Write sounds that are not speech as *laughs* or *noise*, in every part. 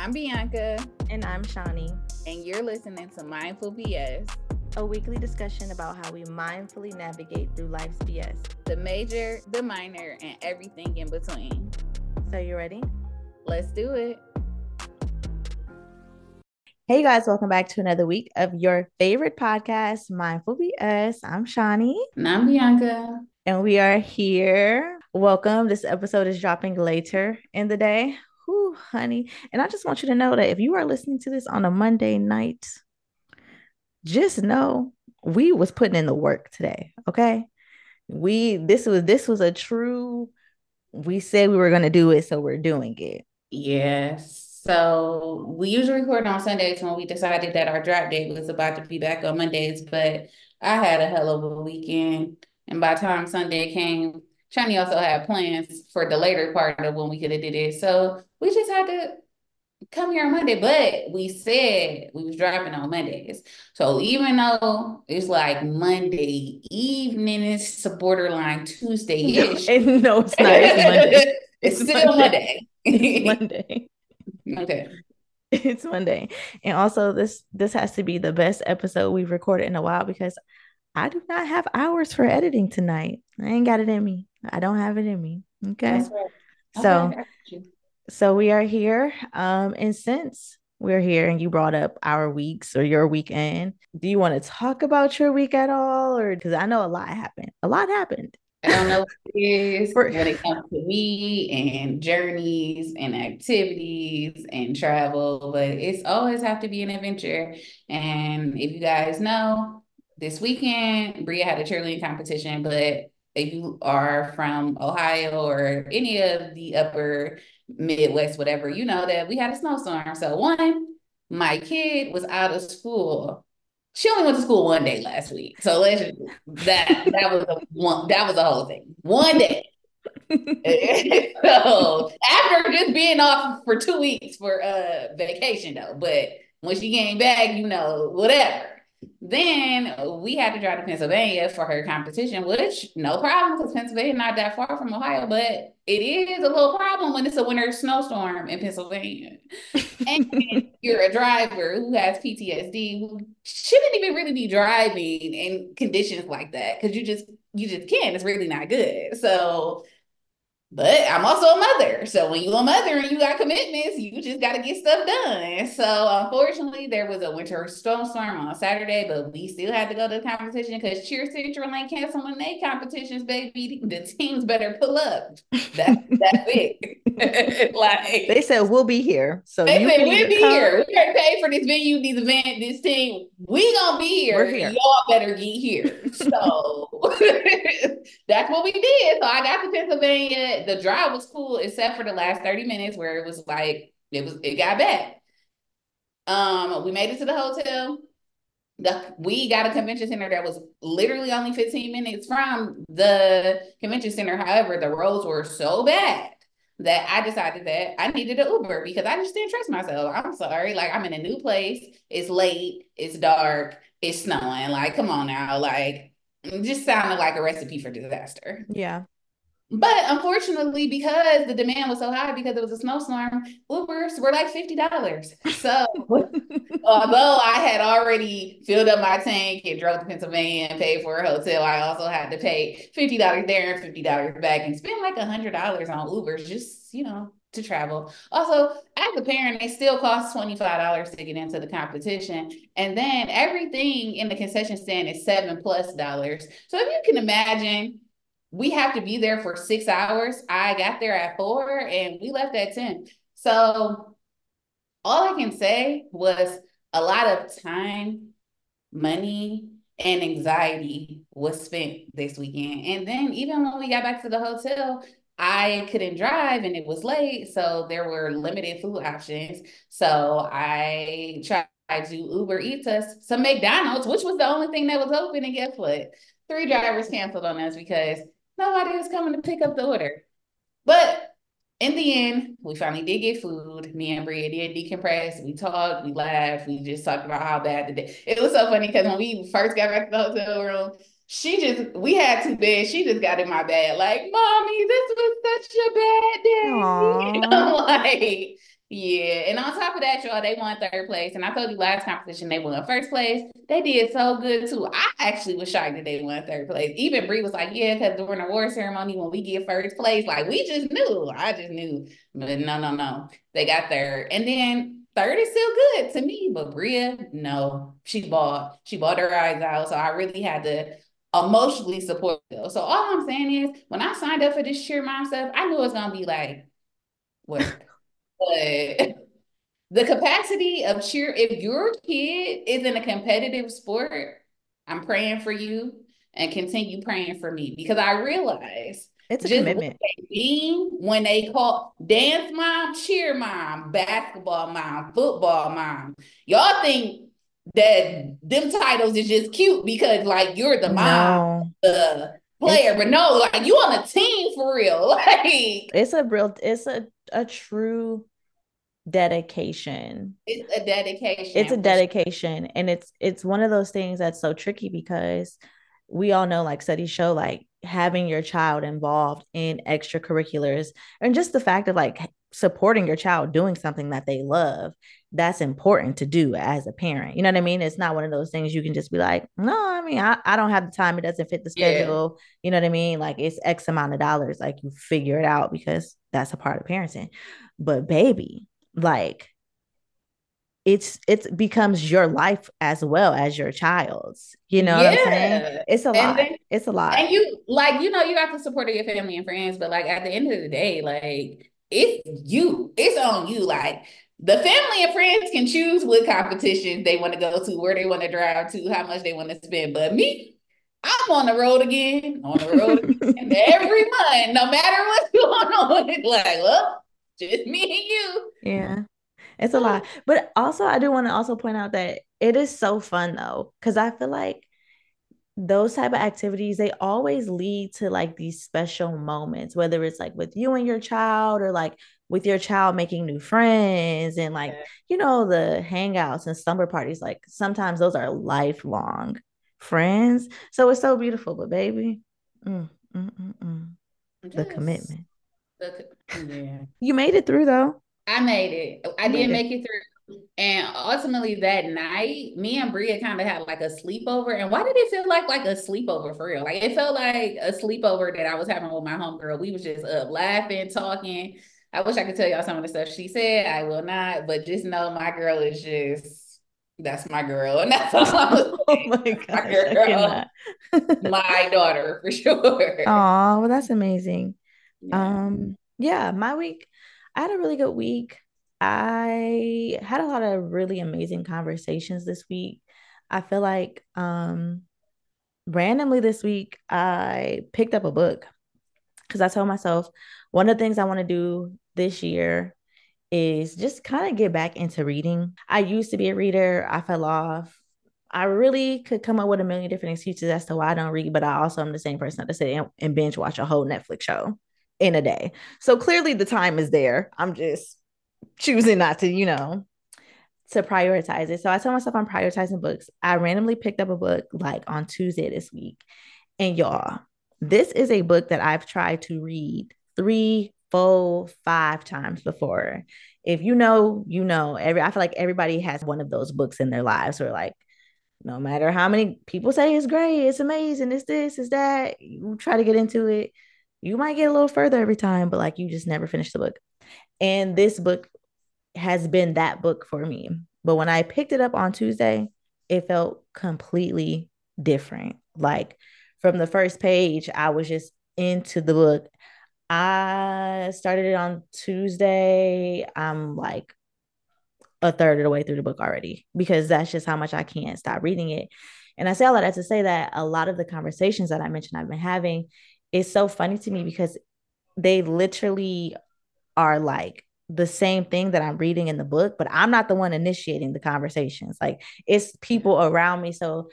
I'm Bianca. And I'm Shawnee. And you're listening to Mindful BS, a weekly discussion about how we mindfully navigate through life's BS. The major, the minor, and everything in between. So, you ready? Let's do it. Hey guys, welcome back to another week of your favorite podcast, Mindful BS. I'm Shawnee. And I'm Bianca. And we are here. Welcome. This episode is dropping later in the day. Whew, honey. And I just want you to know that if you are listening to this on a Monday night, just know we was putting in the work today. Okay. We this was this was a true we said we were gonna do it, so we're doing it. Yes. So we usually record on Sundays when we decided that our drop date was about to be back on Mondays, but I had a hell of a weekend. And by the time Sunday came, Shani also had plans for the later part of when we could have did it. So we just had to come here on Monday, but we said we was dropping on Mondays. So even though it's like Monday evening, it's a borderline Tuesday-ish. *laughs* no, it's not. It's Monday. it's, *laughs* it's still Monday. Monday. it's Monday. *laughs* Okay. It's Monday. And also this this has to be the best episode we've recorded in a while because I do not have hours for editing tonight. I ain't got it in me. I don't have it in me. Okay. Right. So so we are here. Um, and since we're here and you brought up our weeks or your weekend, do you want to talk about your week at all? Or because I know a lot happened. A lot happened. I don't know what it is when it comes to me and journeys and activities and travel, but it's always have to be an adventure. And if you guys know, this weekend Bria had a cheerleading competition, but if you are from Ohio or any of the upper Midwest, whatever, you know that we had a snowstorm. So one, my kid was out of school she only went to school one day last week. So let's that that was a one that was the whole thing. One day. *laughs* so after just being off for two weeks for uh vacation though, but when she came back, you know, whatever. Then we had to drive to Pennsylvania for her competition, which no problem because Pennsylvania not that far from Ohio, but it is a little problem when it's a winter snowstorm in Pennsylvania. and *laughs* you're a driver who has PTSD who shouldn't even really be driving in conditions like that because you just you just can't. It's really not good. So but I'm also a mother. So when you're a mother and you got commitments, you just got to get stuff done. So unfortunately, there was a winter snowstorm on Saturday, but we still had to go to the competition because Cheer Central ain't canceling their competitions, baby. The teams better pull up. That, that's *laughs* it. *laughs* like they said, we'll be here. So they said we'll be come. here. We gotta pay for this venue, this event, this team. We gonna be here. here. Y'all better get here. So *laughs* that's what we did. So I got to Pennsylvania the drive was cool except for the last 30 minutes where it was like it was it got bad. Um, we made it to the hotel. The, we got a convention center that was literally only 15 minutes from the convention center. However, the roads were so bad that I decided that I needed an Uber because I just didn't trust myself. I'm sorry. Like I'm in a new place. It's late. It's dark. It's snowing. Like, come on now. Like, just sounded like a recipe for disaster. Yeah. But unfortunately, because the demand was so high because it was a snowstorm, Ubers were like fifty dollars. So *laughs* although I had already filled up my tank and drove to Pennsylvania and paid for a hotel, I also had to pay fifty dollars there and fifty dollars back and spend like hundred dollars on Ubers just you know to travel. Also, as a parent, it still costs $25 to get into the competition. And then everything in the concession stand is seven plus dollars. So if you can imagine, we have to be there for six hours. I got there at four and we left at 10. So all I can say was a lot of time, money, and anxiety was spent this weekend. And then even when we got back to the hotel, I couldn't drive and it was late. So there were limited food options. So I tried to Uber Eats us some McDonald's, which was the only thing that was open. And guess what? Three drivers canceled on us because nobody was coming to pick up the order. But in the end, we finally did get food. Me and Bria did decompress. We talked, we laughed, we just talked about how bad the day. It was so funny because when we first got back to the hotel room, she just we had two beds. She just got in my bed like, "Mommy, this was such a bad day." *laughs* I'm like, yeah, and on top of that, y'all, they won third place. And I told you last competition they won first place. They did so good too. I actually was shocked that they won third place. Even Bree was like, "Yeah, because during the award ceremony, when we get first place, like we just knew. I just knew." But no, no, no, they got third, and then third is still good to me. But Bria, no, she bought she bought her eyes out. So I really had to emotionally support them. So all I'm saying is, when I signed up for this cheer mom stuff, I knew it was gonna be like work but the capacity of cheer, if your kid is in a competitive sport, I'm praying for you and continue praying for me because I realize it's a commitment. Being when they call dance mom, cheer mom, basketball mom, football mom, y'all think that them titles is just cute because like you're the mom, no. the player, it's, but no, like you on a team for real. *laughs* Like it's a real, it's a a true dedication. It's a dedication. It's a dedication. And it's it's one of those things that's so tricky because we all know like studies show like having your child involved in extracurriculars and just the fact of like supporting your child doing something that they love that's important to do as a parent you know what i mean it's not one of those things you can just be like no i mean i, I don't have the time it doesn't fit the schedule yeah. you know what i mean like it's x amount of dollars like you figure it out because that's a part of parenting but baby like it's it's becomes your life as well as your child's. You know yeah. what I'm saying? It's a and lot. Then, it's a lot. And you like, you know, you got the support of your family and friends, but like at the end of the day, like it's you. It's on you. Like the family and friends can choose what competitions they want to go to, where they want to drive to, how much they want to spend. But me, I'm on the road again, on the road *laughs* again, every month, no matter what's *laughs* going on. It's like, well, *laughs* just me and you. Yeah. It's a lot. But also I do want to also point out that it is so fun though, because I feel like those type of activities they always lead to like these special moments whether it's like with you and your child or like with your child making new friends and like you know the hangouts and slumber parties like sometimes those are lifelong friends so it's so beautiful but baby mm, mm, mm, mm. the commitment the, yeah. You made it through though. I made it. I didn't make it through. And ultimately that night, me and Bria kind of had like a sleepover. And why did it feel like like a sleepover for real? Like it felt like a sleepover that I was having with my homegirl. We was just up laughing, talking. I wish I could tell y'all some of the stuff she said. I will not, but just know my girl is just that's my girl. And *laughs* that's all I'm *laughs* oh my, gosh, my girl. *laughs* my daughter for sure. Oh, well, that's amazing. Um, yeah, my week, I had a really good week. I had a lot of really amazing conversations this week. I feel like um randomly this week I picked up a book because I told myself one of the things I want to do this year is just kind of get back into reading. I used to be a reader, I fell off. I really could come up with a million different excuses as to why I don't read, but I also am the same person that sit and binge watch a whole Netflix show in a day. So clearly the time is there. I'm just choosing not to, you know, to prioritize it. So I tell myself I'm prioritizing books. I randomly picked up a book like on Tuesday this week. And y'all, this is a book that I've tried to read three, four, five times before. If you know, you know. Every I feel like everybody has one of those books in their lives where like no matter how many people say it's great, it's amazing, it's this, it's that, you try to get into it you might get a little further every time, but like you just never finish the book. And this book has been that book for me. But when I picked it up on Tuesday, it felt completely different. Like from the first page, I was just into the book. I started it on Tuesday. I'm like a third of the way through the book already because that's just how much I can't stop reading it. And I say all that to say that a lot of the conversations that I mentioned I've been having is so funny to me because they literally are like the same thing that I'm reading in the book, but I'm not the one initiating the conversations. Like it's people around me. So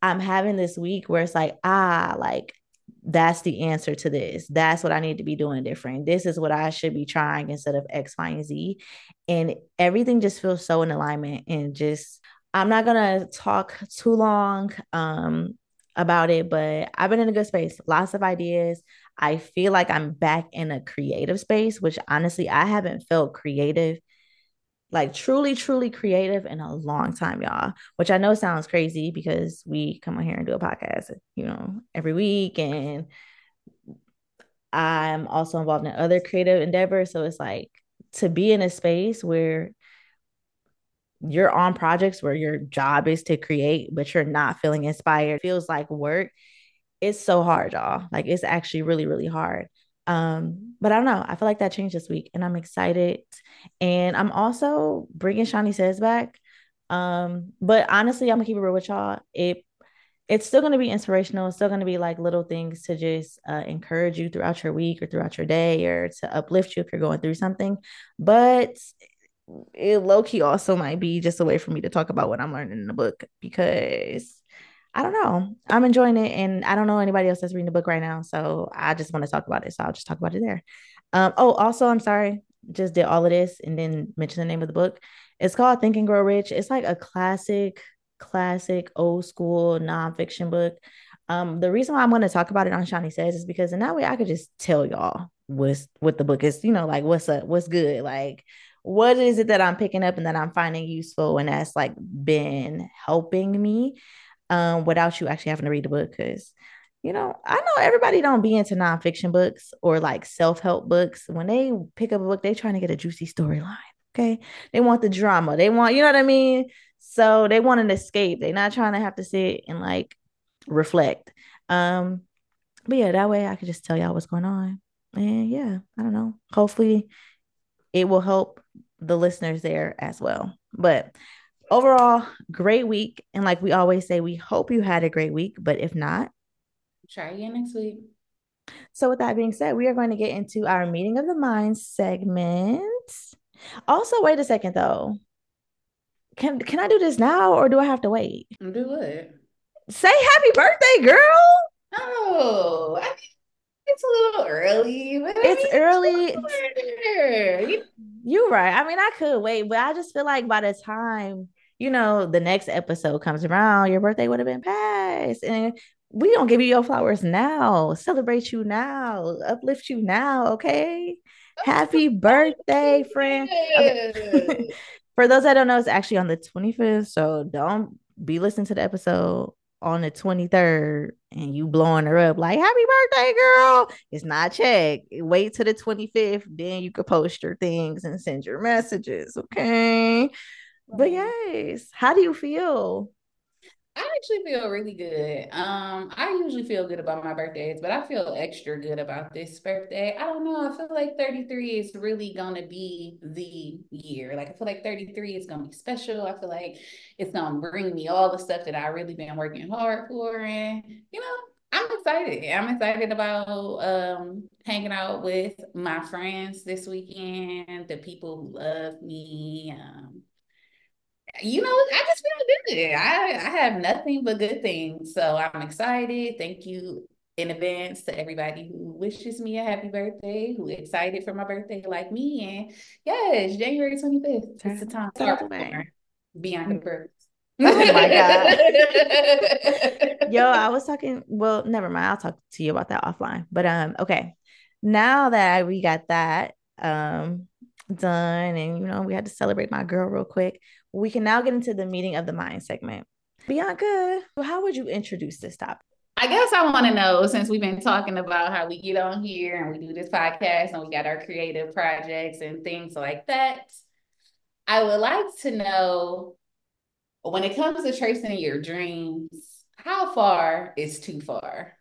I'm having this week where it's like, ah, like that's the answer to this. That's what I need to be doing different. This is what I should be trying instead of X, Y, and Z. And everything just feels so in alignment and just I'm not gonna talk too long um about it, but I've been in a good space, lots of ideas. I feel like I'm back in a creative space, which honestly, I haven't felt creative, like truly, truly creative in a long time, y'all. Which I know sounds crazy because we come on here and do a podcast, you know, every week. And I'm also involved in other creative endeavors. So it's like to be in a space where you're on projects where your job is to create, but you're not feeling inspired, feels like work it's so hard, y'all. Like it's actually really, really hard. Um, but I don't know. I feel like that changed this week, and I'm excited. And I'm also bringing Shawnee Says back. Um, but honestly, I'm gonna keep it real with y'all. It it's still gonna be inspirational. It's still gonna be like little things to just uh, encourage you throughout your week or throughout your day, or to uplift you if you're going through something. But it low key also might be just a way for me to talk about what I'm learning in the book because I don't know. I'm enjoying it, and I don't know anybody else that's reading the book right now, so I just want to talk about it. So I'll just talk about it there. Um, oh, also, I'm sorry, just did all of this and then mention the name of the book. It's called Think and Grow Rich. It's like a classic, classic, old school nonfiction book. Um, the reason why I'm going to talk about it on Shani Says is because in that way I could just tell y'all what's what the book is, you know, like what's up, what's good, like what is it that I'm picking up and that I'm finding useful and that's like been helping me um, without you actually having to read the book. Because, you know, I know everybody don't be into nonfiction books or like self help books. When they pick up a book, they trying to get a juicy storyline. Okay, they want the drama. They want, you know what I mean. So they want an escape. They're not trying to have to sit and like reflect. Um, but yeah, that way I could just tell y'all what's going on. And yeah, I don't know. Hopefully, it will help the listeners there as well. But overall, great week. And like we always say, we hope you had a great week. But if not, try again next week. So, with that being said, we are going to get into our meeting of the minds segment. Also, wait a second though. Can can I do this now or do I have to wait? Do it. Say happy birthday, girl. Oh, I mean, it's a little early. it's early. You're right. I mean, I could wait, but I just feel like by the time you know the next episode comes around, your birthday would have been past, and we don't give you your flowers now. Celebrate you now. Uplift you now. Okay. Happy birthday, friend. Okay. *laughs* For those that don't know, it's actually on the 25th. So don't be listening to the episode on the 23rd and you blowing her up like happy birthday girl. It's not check. Wait till the 25th then you could post your things and send your messages okay? But yes. How do you feel I actually feel really good. Um, I usually feel good about my birthdays, but I feel extra good about this birthday. I don't know. I feel like 33 is really gonna be the year. Like I feel like 33 is gonna be special. I feel like it's gonna bring me all the stuff that I really been working hard for. And you know, I'm excited. I'm excited about um, hanging out with my friends this weekend, the people who love me. Um, you know, I just feel good. I, I have nothing but good things. So I'm excited. Thank you in advance to everybody who wishes me a happy birthday, who excited for my birthday like me. And yes, January 25th. It's the time to start Bianca mm. Brooks. oh my god. *laughs* Yo, I was talking. Well, never mind. I'll talk to you about that offline. But um, okay. Now that we got that um done and you know we had to celebrate my girl real quick we can now get into the meeting of the mind segment. Bianca, how would you introduce this topic? I guess I want to know since we've been talking about how we get on here and we do this podcast and we got our creative projects and things like that. I would like to know when it comes to tracing your dreams, how far is too far?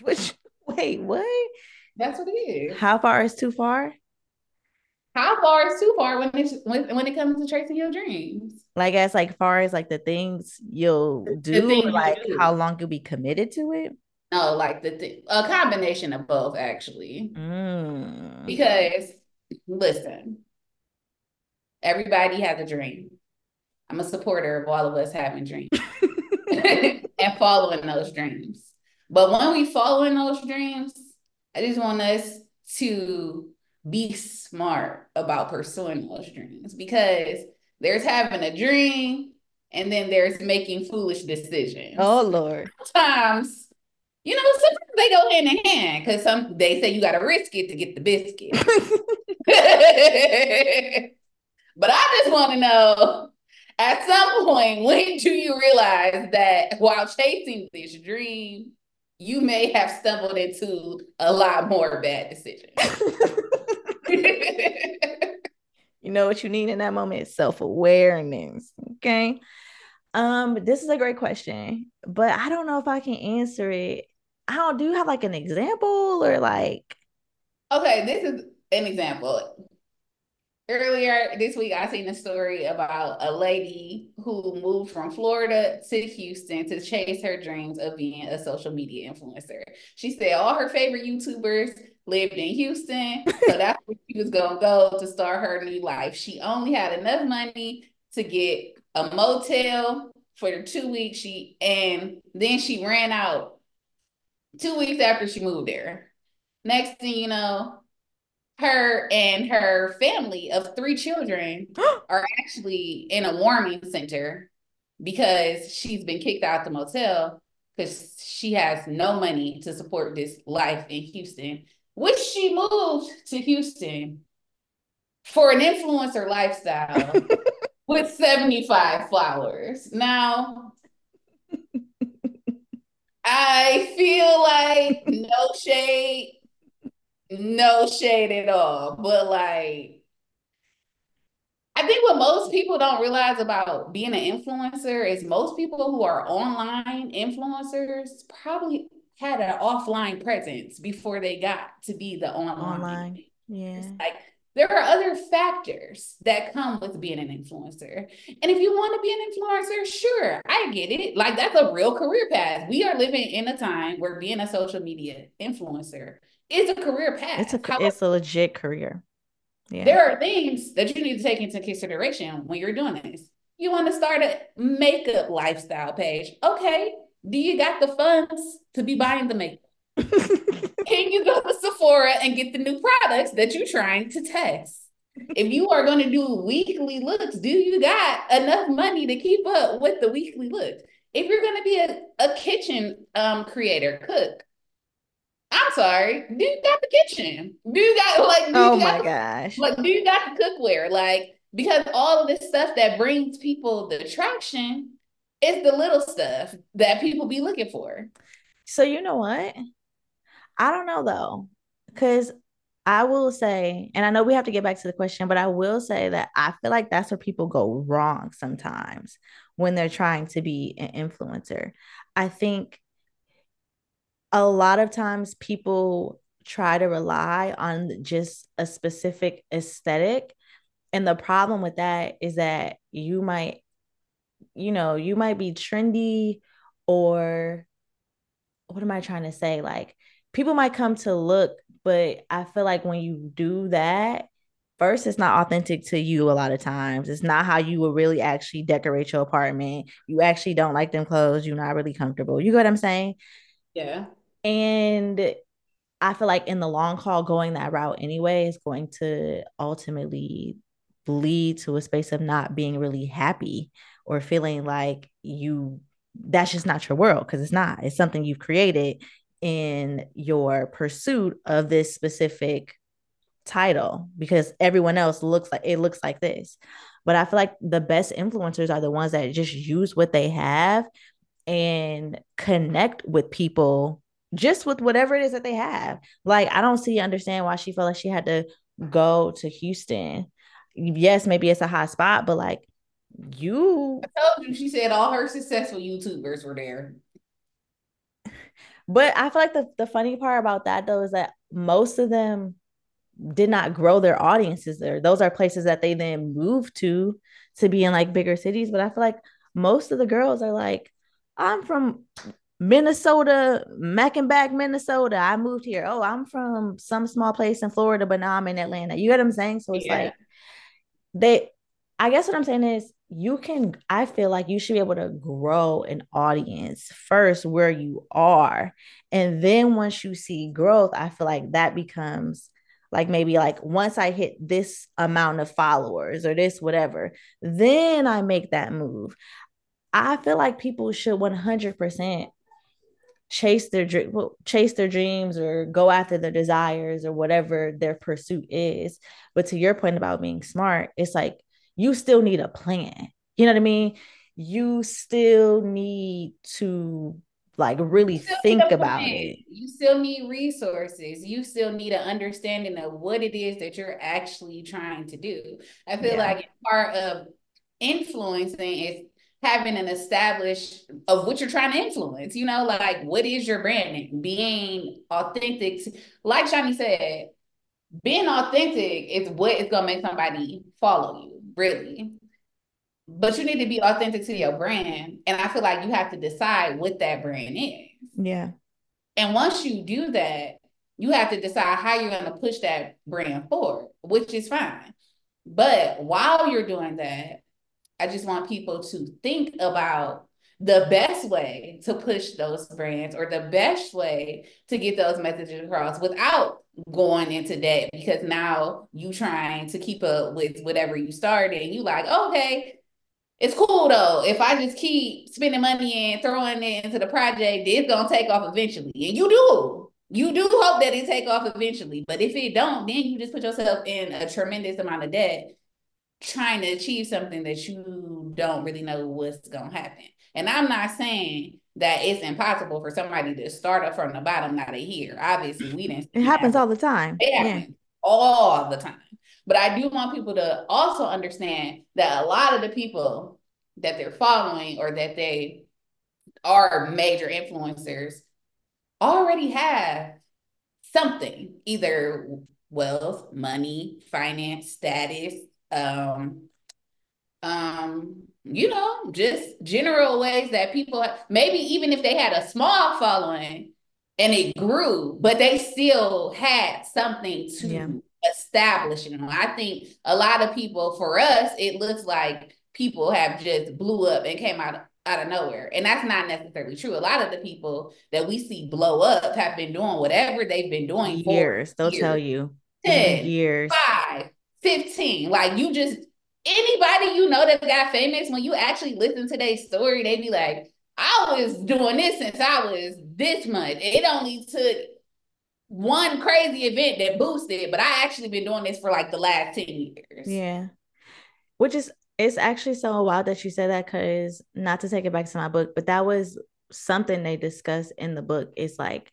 Which wait, what? That's what it is. How far is too far? How far is too far when it when, when it comes to tracing your dreams? Like as like far as like the things you'll do, thing or you like do. how long you'll be committed to it. No, like the th- a combination of both actually. Mm. Because listen, everybody has a dream. I'm a supporter of all of us having dreams *laughs* and following those dreams. But when we follow in those dreams, I just want us to be smart about pursuing those dreams because there's having a dream and then there's making foolish decisions. Oh Lord. Sometimes, you know, sometimes they go hand in hand because some they say you gotta risk it to get the biscuit. *laughs* but I just want to know at some point, when do you realize that while chasing this dream, you may have stumbled into a lot more bad decisions? *laughs* *laughs* You know what you need in that moment? Is self-awareness. Okay. Um, this is a great question, but I don't know if I can answer it. I don't do you have like an example or like okay, this is an example. Earlier this week, I seen a story about a lady who moved from Florida to Houston to chase her dreams of being a social media influencer. She said all her favorite YouTubers lived in Houston, *laughs* so that's where she was gonna go to start her new life. She only had enough money to get a motel for the two weeks. She and then she ran out two weeks after she moved there. Next thing you know, her and her family of three children *gasps* are actually in a warming center because she's been kicked out the motel because she has no money to support this life in Houston, which she moved to Houston for an influencer lifestyle *laughs* with 75 followers. Now, I feel like no shade, no shade at all, but like, I think what most people don't realize about being an influencer is most people who are online influencers probably had an offline presence before they got to be the online. online. Yeah. It's like there are other factors that come with being an influencer. And if you want to be an influencer, sure, I get it. Like that's a real career path. We are living in a time where being a social media influencer is a career path. It's a However, it's a legit career. Yeah. there are things that you need to take into consideration when you're doing this. You want to start a makeup lifestyle page. Okay. Do you got the funds to be buying the makeup? *laughs* Can you go to Sephora and get the new products that you're trying to test? If you are going to do weekly looks, do you got enough money to keep up with the weekly looks? If you're going to be a, a kitchen um, creator, cook, I'm sorry, do you got the kitchen? Do you got like do oh you got my gosh. like, do you got the cookware? Like, because all of this stuff that brings people the traction is the little stuff that people be looking for. So you know what? I don't know though, because I will say, and I know we have to get back to the question, but I will say that I feel like that's where people go wrong sometimes when they're trying to be an influencer. I think a lot of times people try to rely on just a specific aesthetic. And the problem with that is that you might, you know, you might be trendy or what am I trying to say? Like people might come to look, but I feel like when you do that, first, it's not authentic to you a lot of times. It's not how you would really actually decorate your apartment. You actually don't like them clothes. You're not really comfortable. You get what I'm saying? Yeah. And I feel like in the long haul, going that route anyway is going to ultimately lead to a space of not being really happy or feeling like you that's just not your world because it's not. It's something you've created in your pursuit of this specific title because everyone else looks like it looks like this. But I feel like the best influencers are the ones that just use what they have and connect with people just with whatever it is that they have. Like, I don't see understand why she felt like she had to go to Houston. Yes, maybe it's a hot spot, but like you I told you she said all her successful YouTubers were there. But I feel like the, the funny part about that though is that most of them did not grow their audiences there. Those are places that they then moved to to be in like bigger cities. But I feel like most of the girls are like, I'm from Minnesota, Mackenbach, Minnesota. I moved here. Oh, I'm from some small place in Florida, but now I'm in Atlanta. You get what I'm saying? So it's yeah. like they I guess what I'm saying is you can I feel like you should be able to grow an audience first where you are. And then once you see growth, I feel like that becomes like maybe like once I hit this amount of followers or this whatever, then I make that move. I feel like people should 100% chase their chase their dreams or go after their desires or whatever their pursuit is. But to your point about being smart, it's like you still need a plan. You know what I mean? You still need to like really think about it. You still need resources. You still need an understanding of what it is that you're actually trying to do. I feel yeah. like part of influencing is having an established of what you're trying to influence. You know, like what is your branding? Being authentic. Like Shani said, being authentic is what is gonna make somebody follow you, really but you need to be authentic to your brand. And I feel like you have to decide what that brand is. Yeah. And once you do that, you have to decide how you're going to push that brand forward, which is fine. But while you're doing that, I just want people to think about the best way to push those brands or the best way to get those messages across without going into debt because now you trying to keep up with whatever you started and you like okay it's cool though. If I just keep spending money and throwing it into the project, it's gonna take off eventually. And you do. You do hope that it take off eventually. But if it don't, then you just put yourself in a tremendous amount of debt trying to achieve something that you don't really know what's gonna happen. And I'm not saying that it's impossible for somebody to start up from the bottom, not a year. Obviously, we didn't. It happens all the time. It happens yeah. all the time. But I do want people to also understand that a lot of the people that they're following or that they are major influencers already have something, either wealth, money, finance, status, um, um, you know, just general ways that people maybe even if they had a small following and it grew, but they still had something to yeah establishing them. I think a lot of people, for us, it looks like people have just blew up and came out out of nowhere. And that's not necessarily true. A lot of the people that we see blow up have been doing whatever they've been doing years. They'll years. tell you 10 years, 5, 15. Like you just anybody you know that got famous, when you actually listen to their story, they be like, I was doing this since I was this much. It only took one crazy event that boosted, it. but I actually been doing this for like the last 10 years. Yeah. Which is it's actually so wild that you said that because not to take it back to my book, but that was something they discussed in the book. It's like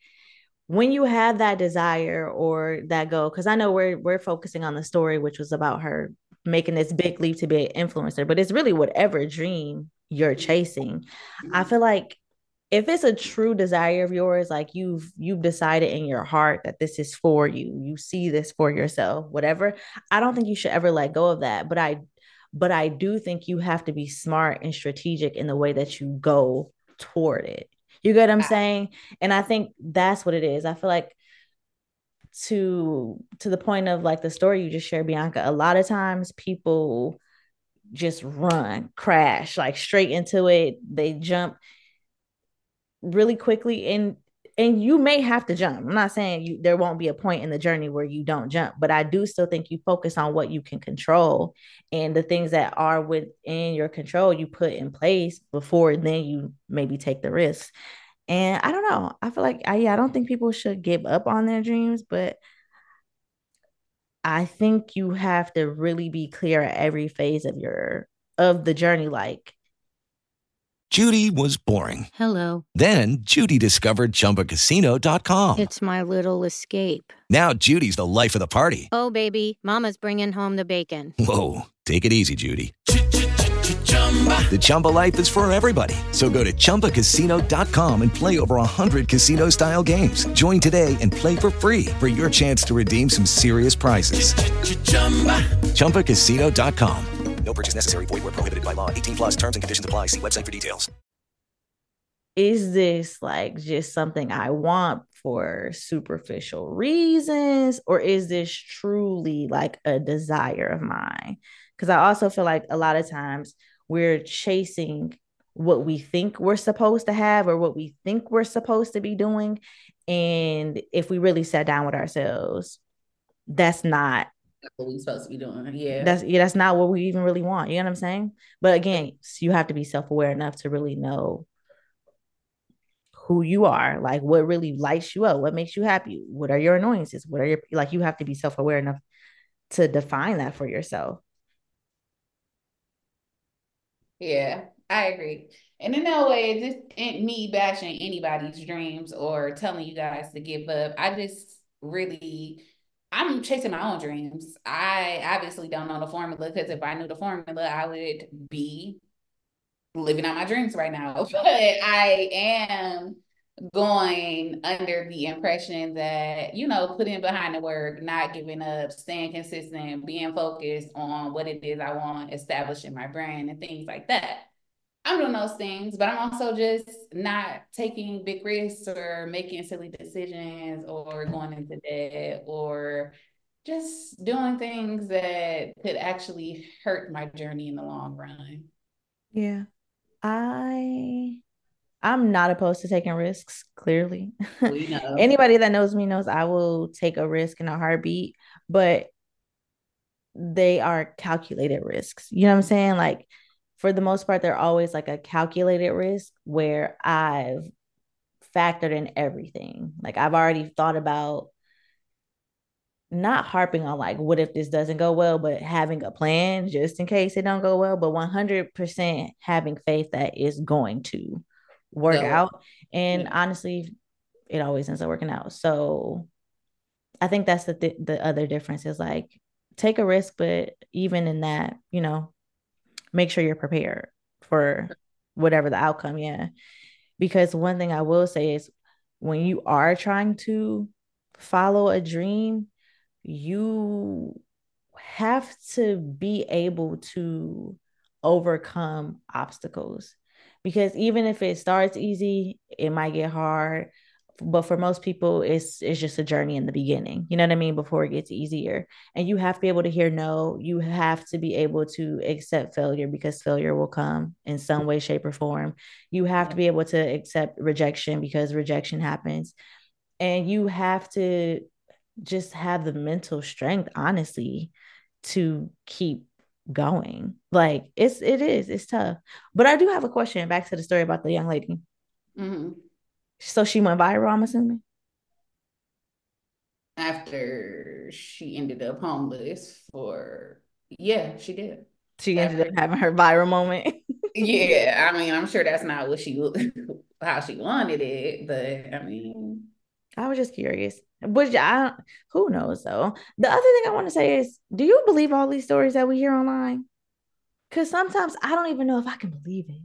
when you have that desire or that goal, because I know we're we're focusing on the story, which was about her making this big leap to be an influencer, but it's really whatever dream you're chasing. I feel like if it's a true desire of yours like you've you've decided in your heart that this is for you you see this for yourself whatever i don't think you should ever let go of that but i but i do think you have to be smart and strategic in the way that you go toward it. You get what i'm saying? And i think that's what it is. I feel like to to the point of like the story you just shared bianca a lot of times people just run crash like straight into it they jump really quickly and and you may have to jump. I'm not saying you there won't be a point in the journey where you don't jump, but I do still think you focus on what you can control and the things that are within your control you put in place before then you maybe take the risk. And I don't know. I feel like I yeah, I don't think people should give up on their dreams, but I think you have to really be clear at every phase of your of the journey like Judy was boring. Hello. Then Judy discovered ChumbaCasino.com. It's my little escape. Now Judy's the life of the party. Oh, baby, Mama's bringing home the bacon. Whoa, take it easy, Judy. The Chumba life is for everybody. So go to ChumbaCasino.com and play over 100 casino style games. Join today and play for free for your chance to redeem some serious prizes. ChumbaCasino.com. No purchase necessary. Void where prohibited by law. 18 plus terms and conditions apply. See website for details. Is this like just something I want for superficial reasons, or is this truly like a desire of mine? Because I also feel like a lot of times we're chasing what we think we're supposed to have or what we think we're supposed to be doing. And if we really sat down with ourselves, that's not That's what we're supposed to be doing. Yeah. that's yeah, that's not what we even really want. You know what I'm saying? But again, you have to be self-aware enough to really know who you are, like what really lights you up, what makes you happy, what are your annoyances, what are your like you have to be self-aware enough to define that for yourself. Yeah, I agree. And in no way, this ain't me bashing anybody's dreams or telling you guys to give up. I just really, I'm chasing my own dreams. I obviously don't know the formula because if I knew the formula, I would be living out my dreams right now. *laughs* But I am going under the impression that, you know, putting behind the work, not giving up, staying consistent, being focused on what it is I want, establishing my brand and things like that. I'm doing those things, but I'm also just not taking big risks or making silly decisions or going into debt or just doing things that could actually hurt my journey in the long run. Yeah. I I'm not opposed to taking risks, clearly. *laughs* Know. Anybody that knows me knows I will take a risk in a heartbeat, but they are calculated risks. You know what I'm saying? Like for the most part, they're always like a calculated risk where I've factored in everything. Like I've already thought about not harping on like what if this doesn't go well, but having a plan just in case it don't go well, but 100% having faith that it's going to work out. And Yeah. honestly, it always ends up working out. So I think that's the th- the other difference is like take a risk, but even in that, you know, make sure you're prepared for whatever the outcome. Yeah. Because one thing I will say is when you are trying to follow a dream, you have to be able to overcome obstacles because even if it starts easy, it might get hard. But for most people, it's it's just a journey in the beginning. You know what I mean? Before it gets easier. And you have to be able to hear no. You have to be able to accept failure because failure will come in some way, shape, or form. You have to be able to accept rejection because rejection happens. And you have to just have the mental strength, honestly, to keep going. Like it's it is, it's tough. But I do have a question back to the story about the young lady. Mhm. So she went viral, I'm assuming. After she ended up homeless for, yeah, she did. She ended up having her viral moment. *laughs* Yeah, I mean, I'm sure that's not what she *laughs* how she wanted it, but I mean, I was just curious. Which I who knows though. The other thing I want to say is, do you believe all these stories that we hear online? Because sometimes I don't even know if I can believe it.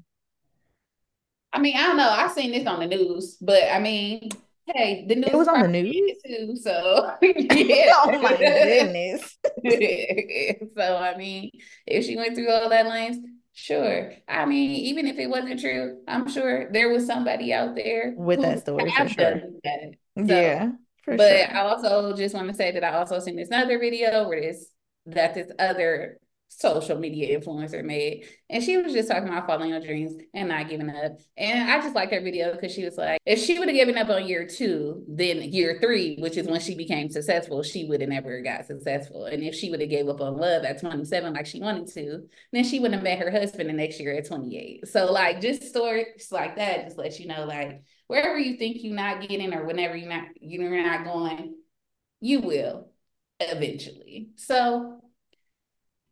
I mean, I don't know. I've seen this on the news, but I mean, hey, the news it was on the news? too, so yeah. *laughs* *laughs* oh my goodness. *laughs* So I mean, if she went through all that lines, sure. I mean, even if it wasn't true, I'm sure there was somebody out there With that story, for sure. that. So, yeah, for but sure. I also just want to say that I also seen this other video where this that this other social media influencer made, and she was just talking about following your dreams and not giving up. And I just like her video because she was like, if she would have given up on year two, then year three, which is when she became successful, she would have never got successful. And if she would have gave up on love at 27 like she wanted to, then she wouldn't have met her husband the next year at 28. So like just stories like that just let you know like wherever you think you're not getting or whenever you're not you're not going, you will eventually. So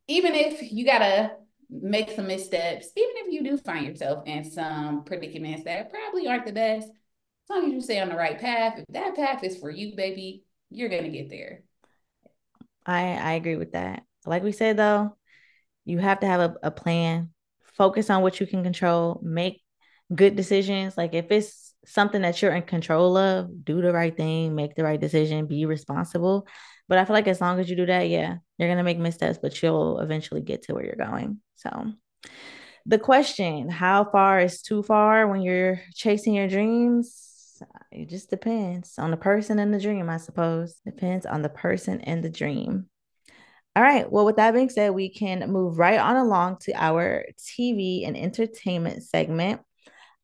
even if you gotta make some missteps, even if you do find yourself in some predicaments that probably aren't the best. As long as you stay on the right path, if that path is for you, baby, you're gonna get there. I I agree with that. Like we said though, you have to have a, a plan. Focus on what you can control. Make good decisions. Like if it's something that you're in control of, do the right thing, make the right decision, be responsible. But I feel like as long as you do that, yeah, you're gonna make missteps, but you'll eventually get to where you're going. So the question, how far is too far when you're chasing your dreams? It just depends on the person and the dream, I suppose. Depends on the person and the dream. All right. Well, with that being said, we can move right on along to our TV and entertainment segment.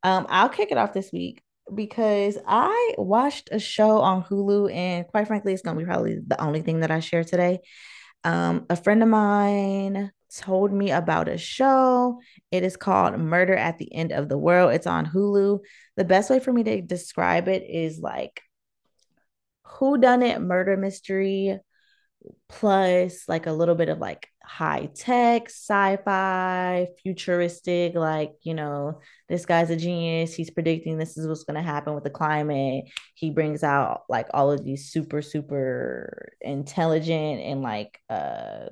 Um, I'll kick it off this week because I watched a show on Hulu, and quite frankly, it's gonna be probably the only thing that I share today. Um, a friend of mine told me about a show. It is called Murder at the End of the World. It's on Hulu. The best way for me to describe it is like who done it murder mystery plus like a little bit of like high tech, sci-fi, futuristic, like, you know, this guy's a genius. He's predicting this is what's going to happen with the climate. He brings out like all of these super super intelligent and like uh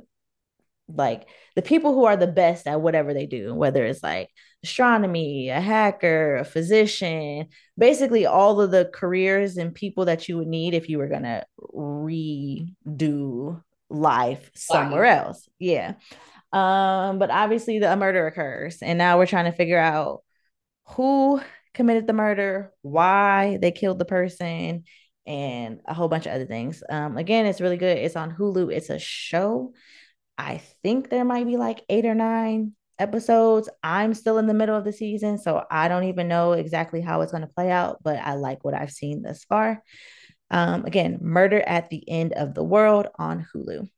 like the people who are the best at whatever they do, whether it's like astronomy, a hacker, a physician, basically all of the careers and people that you would need if you were going to redo life somewhere else. Yeah. Um, but obviously the murder occurs, and now we're trying to figure out who committed the murder, why they killed the person, and a whole bunch of other things. Um, again, it's really good. It's on Hulu. It's a show. I think there might be like eight or nine episodes. I'm still in the middle of the season, so I don't even know exactly how it's going to play out, but I like what I've seen thus far. Um, again, Murder at the End of the World on Hulu.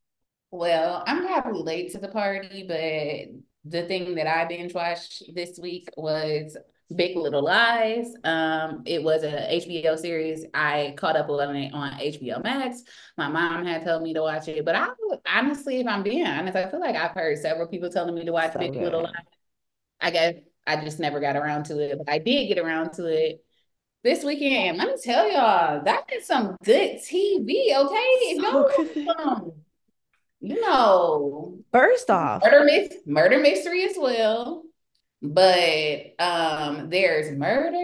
Well, I'm probably late to the party, but the thing that I binge watched this week was Big Little Lies. Um, it was a HBO series. I caught up on it on HBO Max. My mom had told me to watch it, but I honestly, if I'm being honest, I feel like I've heard several people telling me to watch so Big good. Little Lies. I guess I just never got around to it, but I did get around to it this weekend. Let me tell y'all, that is some good TV. Okay, so no, um, you know, first off, murder murder mystery as well but um there's murder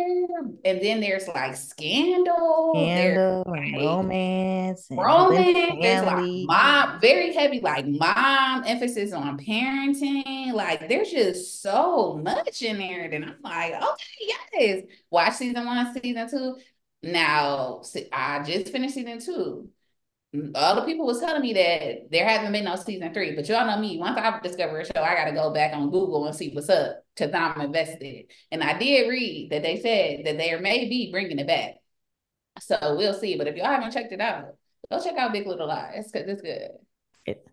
and then there's like scandal, scandal like romance romance there's like mom very heavy like mom emphasis on parenting like there's just so much in there and i'm like okay yes. Watch season one season two. Now i just finished season two all the people was telling me that there hasn't been no season three, but y'all know me. Once I discover a show, I got to go back on Google and see what's up because I'm invested. And I did read that they said that they may be bringing it back. So we'll see. But if y'all haven't checked it out, go check out Big Little Lies because it's good. It,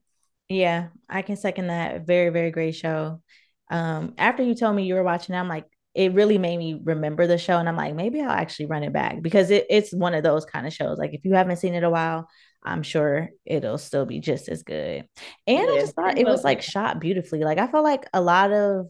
yeah, I can second that. Very, very great show. Um, after you told me you were watching, I'm like, it really made me remember the show, and I'm like, maybe I'll actually run it back because it, it's one of those kind of shows. Like if you haven't seen it a while, I'm sure it'll still be just as good. And yeah, I just thought it was like shot beautifully. Like I felt like a lot of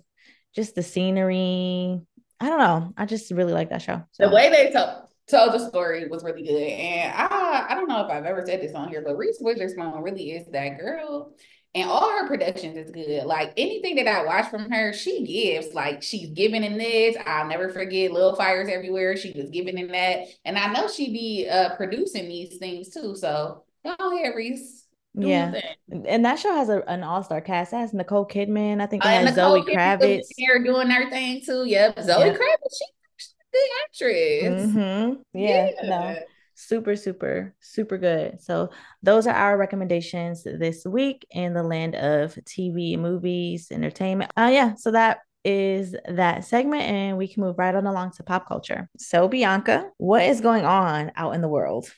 just the scenery. I don't know. I just really like that show. So. The way they told told the story was really good. And I I don't know if I've ever said this on here, but Reese Witherspoon really is that girl. And all her productions is good. Like anything that I watch from her, she gives. Like she's giving in this. I'll never forget Little Fires Everywhere. She was giving in that. And I know she be uh producing these things too. So go ahead, Reese. Yeah, and that show has a, an all star cast. It has Nicole Kidman. I think it uh, has Zoe Kravitz. Here doing her thing too. Yep, Zoe yeah. Kravitz. She's a good actress. Mm-hmm. Yeah, yeah. No super super super good so those are our recommendations this week in the land of tv movies entertainment uh yeah so that is that segment and we can move right on along to pop culture so bianca what is going on out in the world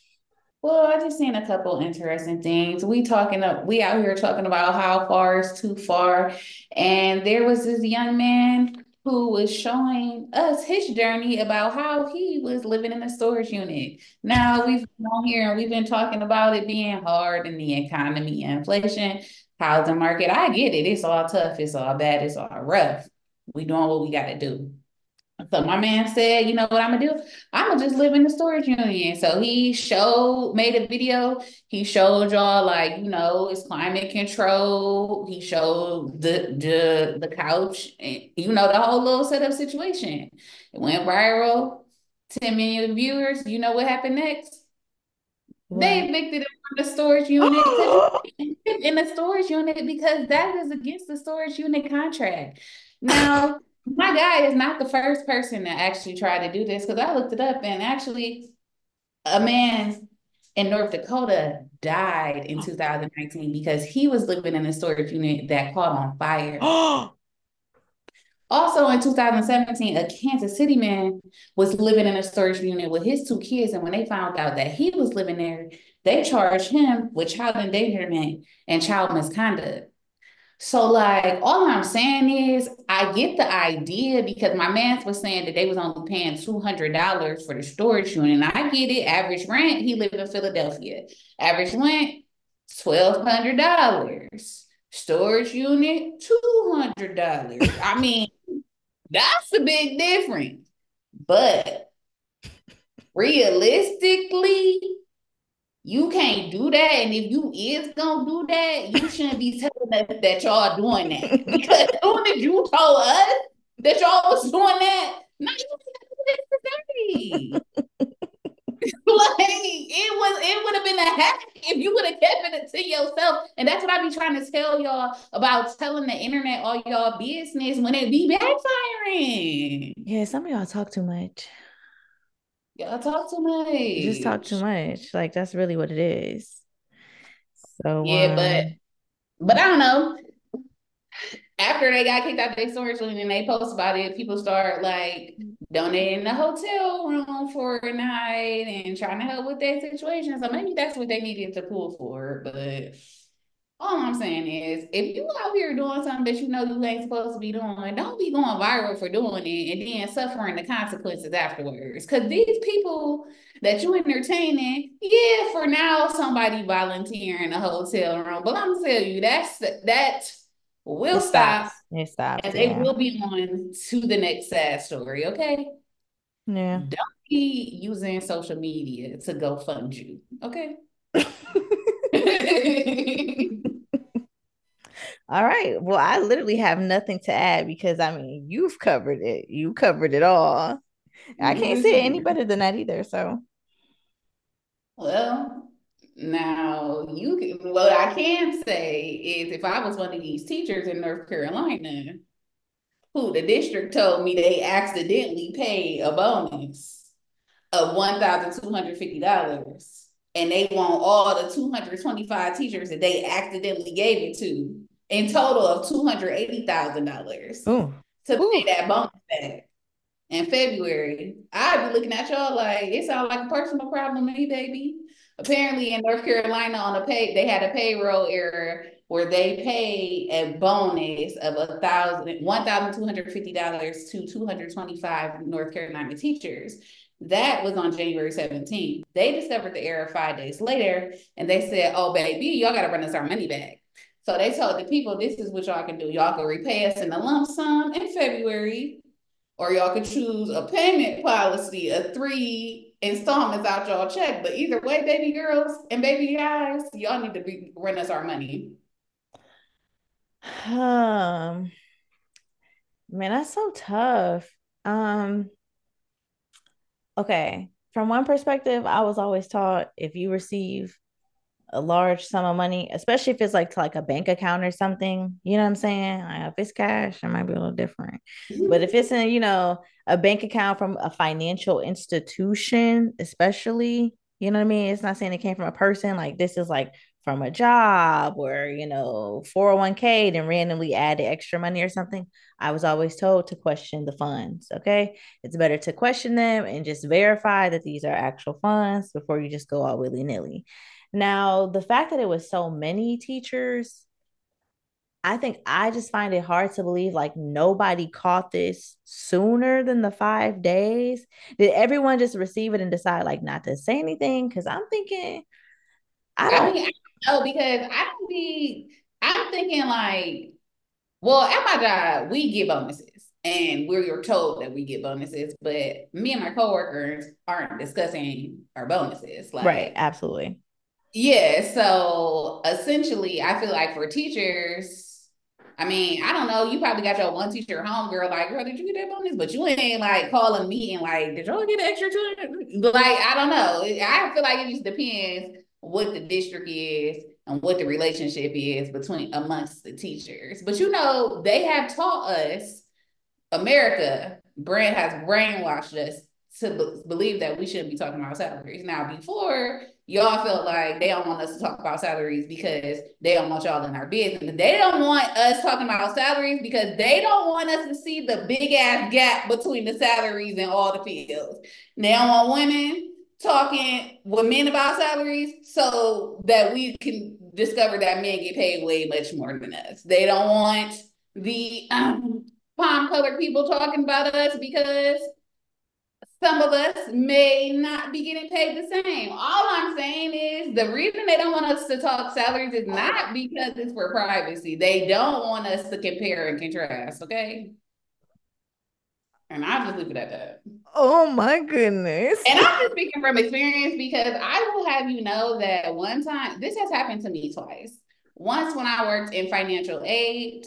well, I just seen a couple interesting things. We talking up, we out here talking about how far is too far. And there was this young man who was showing us his journey about how he was living in a storage unit. Now we've been on here and we've been talking about it being hard in the economy, inflation, housing market. I get it. It's all tough. It's all bad. It's all rough. We doing what we got to do. So my man said, you know what I'm gonna do? I'm gonna just live in the storage union. So he showed, made a video. He showed y'all like, you know, it's climate control. He showed the the the couch, and you know, the whole little setup situation. It went viral. 10 million viewers. You know what happened next? They evicted him from the storage unit *gasps* in the storage unit because that is against the storage unit contract. Now my guy is not the first person to actually try to do this because I looked it up and actually a man in North Dakota died in *gasps* 2019 because he was living in a storage unit that caught on fire. *gasps* also in 2017, a Kansas City man was living in a storage unit with his two kids. And when they found out that he was living there, they charged him with child endangerment and child misconduct. So like all I'm saying is I get the idea because my man was saying that they was only paying $200 for the storage unit. And I get it. Average rent, he lived in Philadelphia. Average rent, $1,200. Storage unit, $200. I mean, that's a big difference. But realistically, you can't do that. And if you is gonna do that, you shouldn't be telling us that y'all are doing that. *laughs* Because soon as you told us that y'all was doing that, now you today. *laughs* like it was it would have been a hack if you would have kept it to yourself. And that's what I be trying to tell y'all about telling the internet all y'all business when it be backfiring. Yeah, some of y'all talk too much. Y'all talk too much. You just talk too much. Like that's really what it is. So yeah, um, but but I don't know. After they got kicked out their storage unit and they post about it, people start like donating the hotel room for a night and trying to help with that situation. So maybe that's what they needed to pull for. But all I'm saying is, if you out here doing something that you know you ain't supposed to be doing, don't be going viral for doing it and then suffering the consequences afterwards. Because these people that you entertaining, yeah, for now somebody volunteering a hotel room, but I'm tell you that's that will it stop. It stops, and yeah. they will be on to the next sad story. Okay. Yeah. Don't be using social media to go fund you. Okay. *laughs* *laughs* All right. Well, I literally have nothing to add because I mean, you've covered it. You covered it all. I can't say any mm-hmm. better than that either. So, well, now you can, what I can say is if I was one of these teachers in North Carolina who the district told me they accidentally paid a bonus of $1,250 and they want all the 225 teachers that they accidentally gave it to in total of $280,000 to pay that bonus back in February. I'd be looking at y'all like it sounds like a personal problem to me, baby. Apparently in North Carolina on a pay they had a payroll error where they paid a bonus of a thousand one thousand two hundred fifty dollars to 225 North Carolina teachers. That was on January 17th. They discovered the error five days later and they said, Oh, baby, y'all got to run us our money back. So they told the people, this is what y'all can do. Y'all can repay us in a lump sum in February, or y'all can choose a payment policy of three installments out y'all check. But either way, baby girls and baby guys, y'all need to be run us our money. Um, man, that's so tough. Um, okay. From one perspective, I was always taught if you receive a large sum of money, especially if it's like to like a bank account or something. You know what I'm saying? Like if it's cash, it might be a little different. But if it's in, you know, a bank account from a financial institution, especially, you know what I mean? It's not saying it came from a person. Like this is like from a job or, you know, 401k, then randomly added extra money or something. I was always told to question the funds. Okay. It's better to question them and just verify that these are actual funds before you just go all willy nilly. Now, the fact that it was so many teachers, I think I just find it hard to believe like nobody caught this sooner than the five days. Did everyone just receive it and decide like not to say anything? Because I'm thinking, I don't. I mean, I don't know because I don't be. I'm thinking like, well, at my job, we get bonuses and we're told that we get bonuses, but me and my coworkers aren't discussing our bonuses. Like, right, absolutely. Yeah. So essentially, I feel like for teachers, I mean, I don't know. You probably got your one teacher home girl, like, girl, did you get that bonus? But you ain't like calling me and like, did y'all get extra to Like, I don't know. I feel like it just depends what the district is and what the relationship is between amongst the teachers. But you know, they have taught us, America, brand has brainwashed us to be- believe that we shouldn't be talking about salaries. Now, before y'all felt like they don't want us to talk about salaries because they don't want y'all in our business. They don't want us talking about salaries because they don't want us to see the big ass gap between the salaries in all the fields. They don't want women talking with men about salaries so that we can discover that men get paid way much more than us. They don't want the um, *clears throat* palm colored people talking about us because some of us may not be getting paid the same. All I'm saying is the reason they don't want us to talk salaries is not because it's for privacy. They don't want us to compare and contrast, okay? And I'll just leave it at that. Oh my goodness. And I'm just speaking from experience because I will have you know that one time, this has happened to me twice. Once when I worked in financial aid,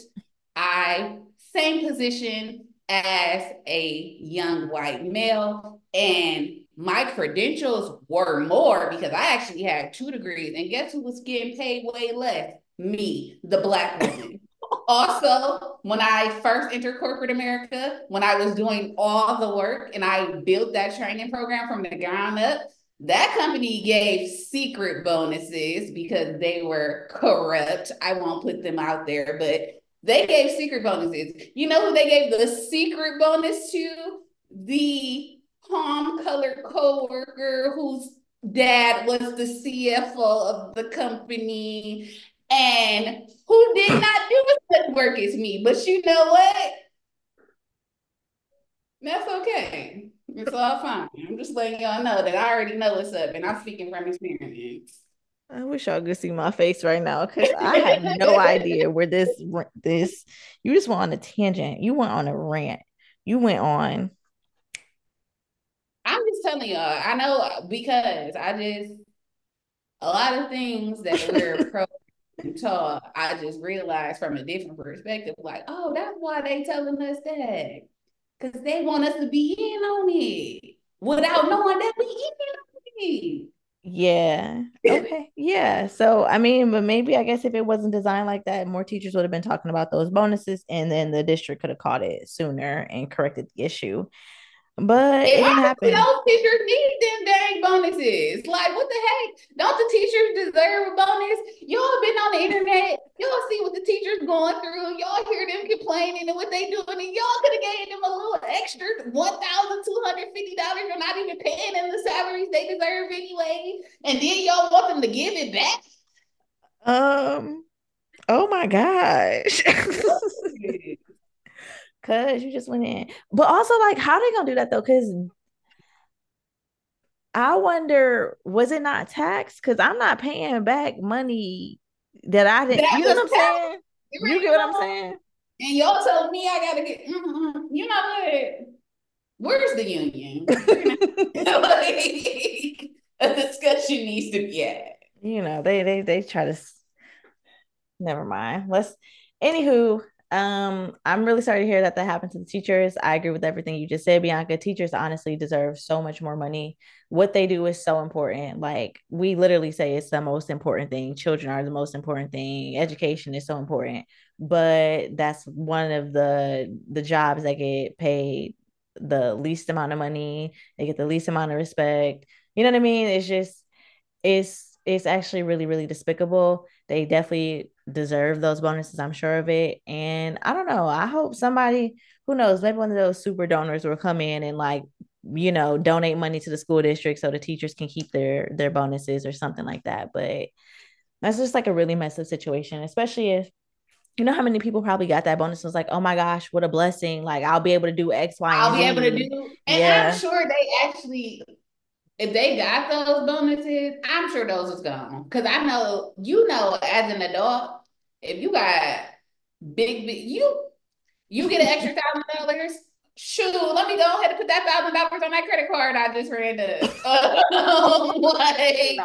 I, same position, as a young white male and my credentials were more because I actually had two degrees. And guess who was getting paid way less? Me, the black woman. *laughs* also, when I first entered corporate America, when I was doing all the work and I built that training program from the ground up, that company gave secret bonuses because they were corrupt. I won't put them out there, but they gave secret bonuses. You know who they gave the secret bonus to? The palm colored coworker whose dad was the CFO of the company and who did *laughs* not do as much work as me. But you know what? That's okay. It's all fine. I'm just letting y'all know that I already know what's up and I'm speaking from experience. I wish y'all could see my face right now because I have no idea where this this. You just went on a tangent. You went on a rant. You went on. I'm just telling y'all. I know uh, because I just a lot of things that we're *laughs* pro taught. I just realized from a different perspective. Like, oh, that's why they telling us that because they want us to be in on it without knowing that we in on it. Yeah. *laughs* Okay. Yeah. So, I mean, but maybe I guess if it wasn't designed like that, more teachers would have been talking about those bonuses and then the district could have caught it sooner and corrected the issue. But it, it didn't happen. Those teachers need them dang bonuses. Like, what the heck? Don't the teachers deserve a bonus? Y'all been on the internet. Y'all see what the teachers going through. Y'all hear them complaining and what they doing, and y'all could have gave them a little extra one thousand two hundred fifty dollars. You're not even paying them the salaries they deserve anyway, and then y'all want them to give it back. Um. Oh my gosh. Cause you just went in. But also, like, how they gonna do that though? Cause I wonder, was it not taxed? Because I'm not paying back money that I didn't. That you know what I'm saying? You get what I'm saying? And y'all tell me I gotta get. Mm-hmm. You know what? Where's the union? *laughs* *laughs* like, a discussion needs to be had. You know, they they they try to. Never mind. Let's. Anywho, um, I'm really sorry to hear that that happened to the teachers. I agree with everything you just said, Bianca. Teachers honestly deserve so much more money. What they do is so important. Like we literally say it's the most important thing. Children are the most important thing. Education is so important. But that's one of the the jobs that get paid the least amount of money. They get the least amount of respect. You know what I mean? It's just it's it's actually really really despicable. They definitely deserve those bonuses. I'm sure of it. And I don't know. I hope somebody, who knows, maybe one of those super donors will come in and like, you know, donate money to the school district so the teachers can keep their their bonuses or something like that. But that's just like a really messed up situation, especially if you know how many people probably got that bonus was like, oh my gosh, what a blessing. Like I'll be able to do X, Y, I'll be able to do. And yeah. I'm sure they actually if they got those bonuses, I'm sure those is gone. Cause I know, you know, as an adult, if you got big, big, you you get an extra thousand dollars. Shoot, let me go ahead and put that thousand dollars on that credit card I just ran up. *laughs* Like,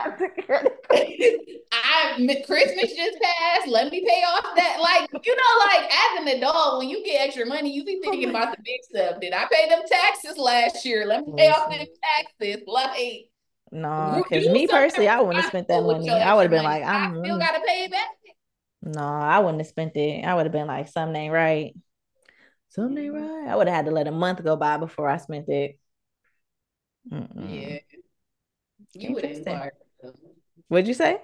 *laughs* I Christmas just passed. Let me pay off that. Like you know, like as an adult, when you get extra money, you be thinking about the big stuff. Did I pay them taxes last year? Let me pay off them taxes. Like no, because me personally, I wouldn't have spent that money. I would have been like, I'm I still gotta pay it back. No, I wouldn't have spent it. I would have been like, something ain't right. Something ain't right. I would have had to let a month go by before I spent it. Mm-mm. Yeah. You would inquire. What'd you say?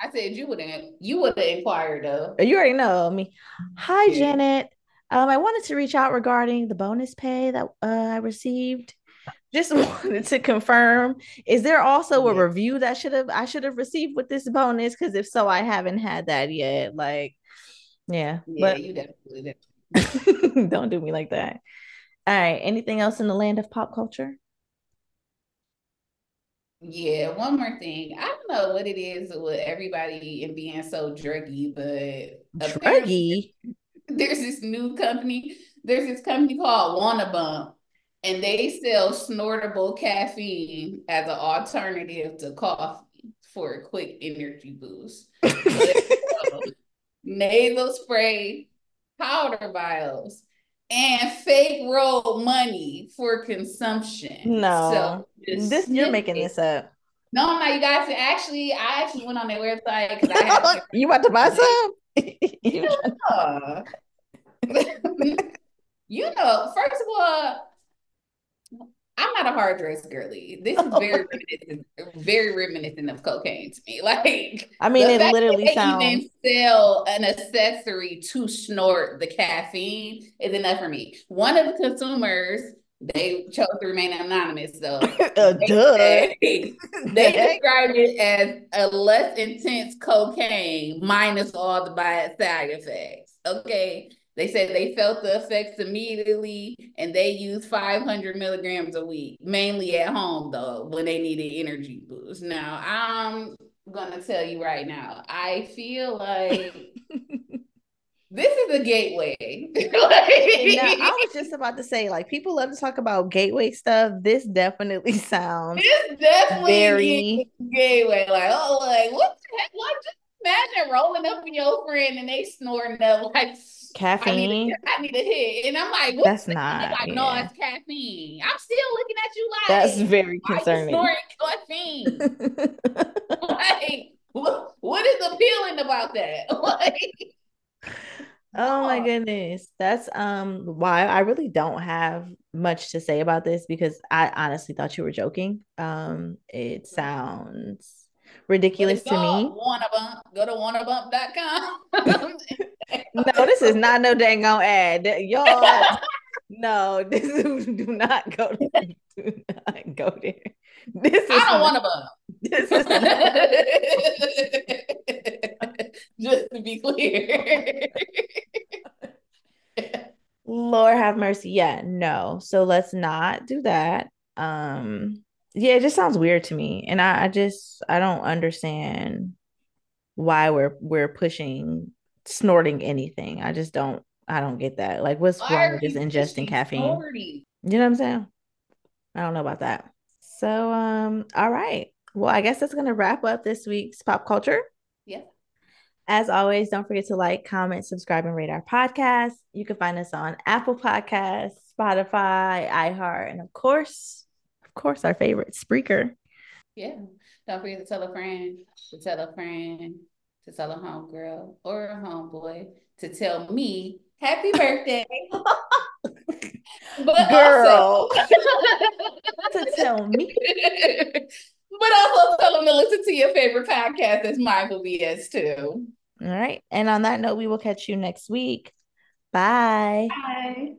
I said you wouldn't. You would have inquired though. You already know me. Hi, yeah. Janet. Um, I wanted to reach out regarding the bonus pay that uh, I received. Just *laughs* wanted to confirm: is there also a review that should have I should have received with this bonus? Because if so, I haven't had that yet. Like, yeah, yeah, but you definitely *laughs* don't do me like that. All right. Anything else in the land of pop culture? Yeah, one more thing. I don't know what it is with everybody and being so druggy, but druggy. *laughs* There's this new company. There's this company called Wanna Bump, and they sell snortable caffeine as an alternative to coffee for a quick energy boost. *laughs* nasal spray, powder vials, and fake roll money for consumption. No, so this you're making this up. No, no, you guys actually, I actually went on their website because I had *laughs* you about to buy *laughs* some. you know, first of all, I'm not a hard dress girly. This is very *laughs* reminiscent, very reminiscent of cocaine to me. *laughs* Like, I mean, it literally sounds. Even sell an accessory to snort the caffeine is enough for me. One of the consumers, they chose to remain anonymous, though. *laughs* uh, they, duh. They, they described it as a less intense cocaine minus all the bad side effects. Okay. They said they felt the effects immediately and they used 500 milligrams a week, mainly at home though, when they needed energy boost. Now, I'm going to tell you right now, I feel like *laughs* this is a gateway. *laughs* *laughs* now, I was just about to say, like, people love to talk about gateway stuff. This definitely sounds this definitely very gateway. Like, oh, like, what the heck? Like, just imagine rolling up with your friend and they snoring up like caffeine. I need, a, I need a hit, and I'm like, that's not. Like, yeah. no, it's caffeine. I'm still looking at you like that's very concerning. caffeine. like, what, what is appealing about that? *laughs* Like, oh my goodness, that's um why I really don't have much to say about this because I honestly thought you were joking. Um, it sounds ridiculous to me. Wanna bump, go to wannabump.com. *laughs* no, this is not no dang on ad. Y'all, *laughs* no, this is do not go to, *laughs* do not go there. This is I don't want to bump. This is just to be clear. Lord have mercy. Yeah, no. So let's not do that. Um, yeah, it just sounds weird to me. And I, I just I don't understand why we're we're pushing snorting anything. I just don't I don't get that. Like what's Why wrong with just ingesting caffeine? You know what I'm saying? I don't know about that. So um all right. Well, I guess that's gonna wrap up this week's pop culture. Yeah. As always, don't forget to like, comment, subscribe, and rate our podcast. You can find us on Apple Podcasts, Spotify, iHeart, and of course, of course, our favorite, Spreaker. Yeah. Don't forget to tell a friend, to tell a friend, to tell a homegirl or a homeboy to tell me happy *laughs* birthday. but Girl. Also, *laughs* *laughs* to tell me. But also tell them to listen to your favorite podcast that's Mindful BS too. All right. And on that note, we will catch you next week. Bye. Bye.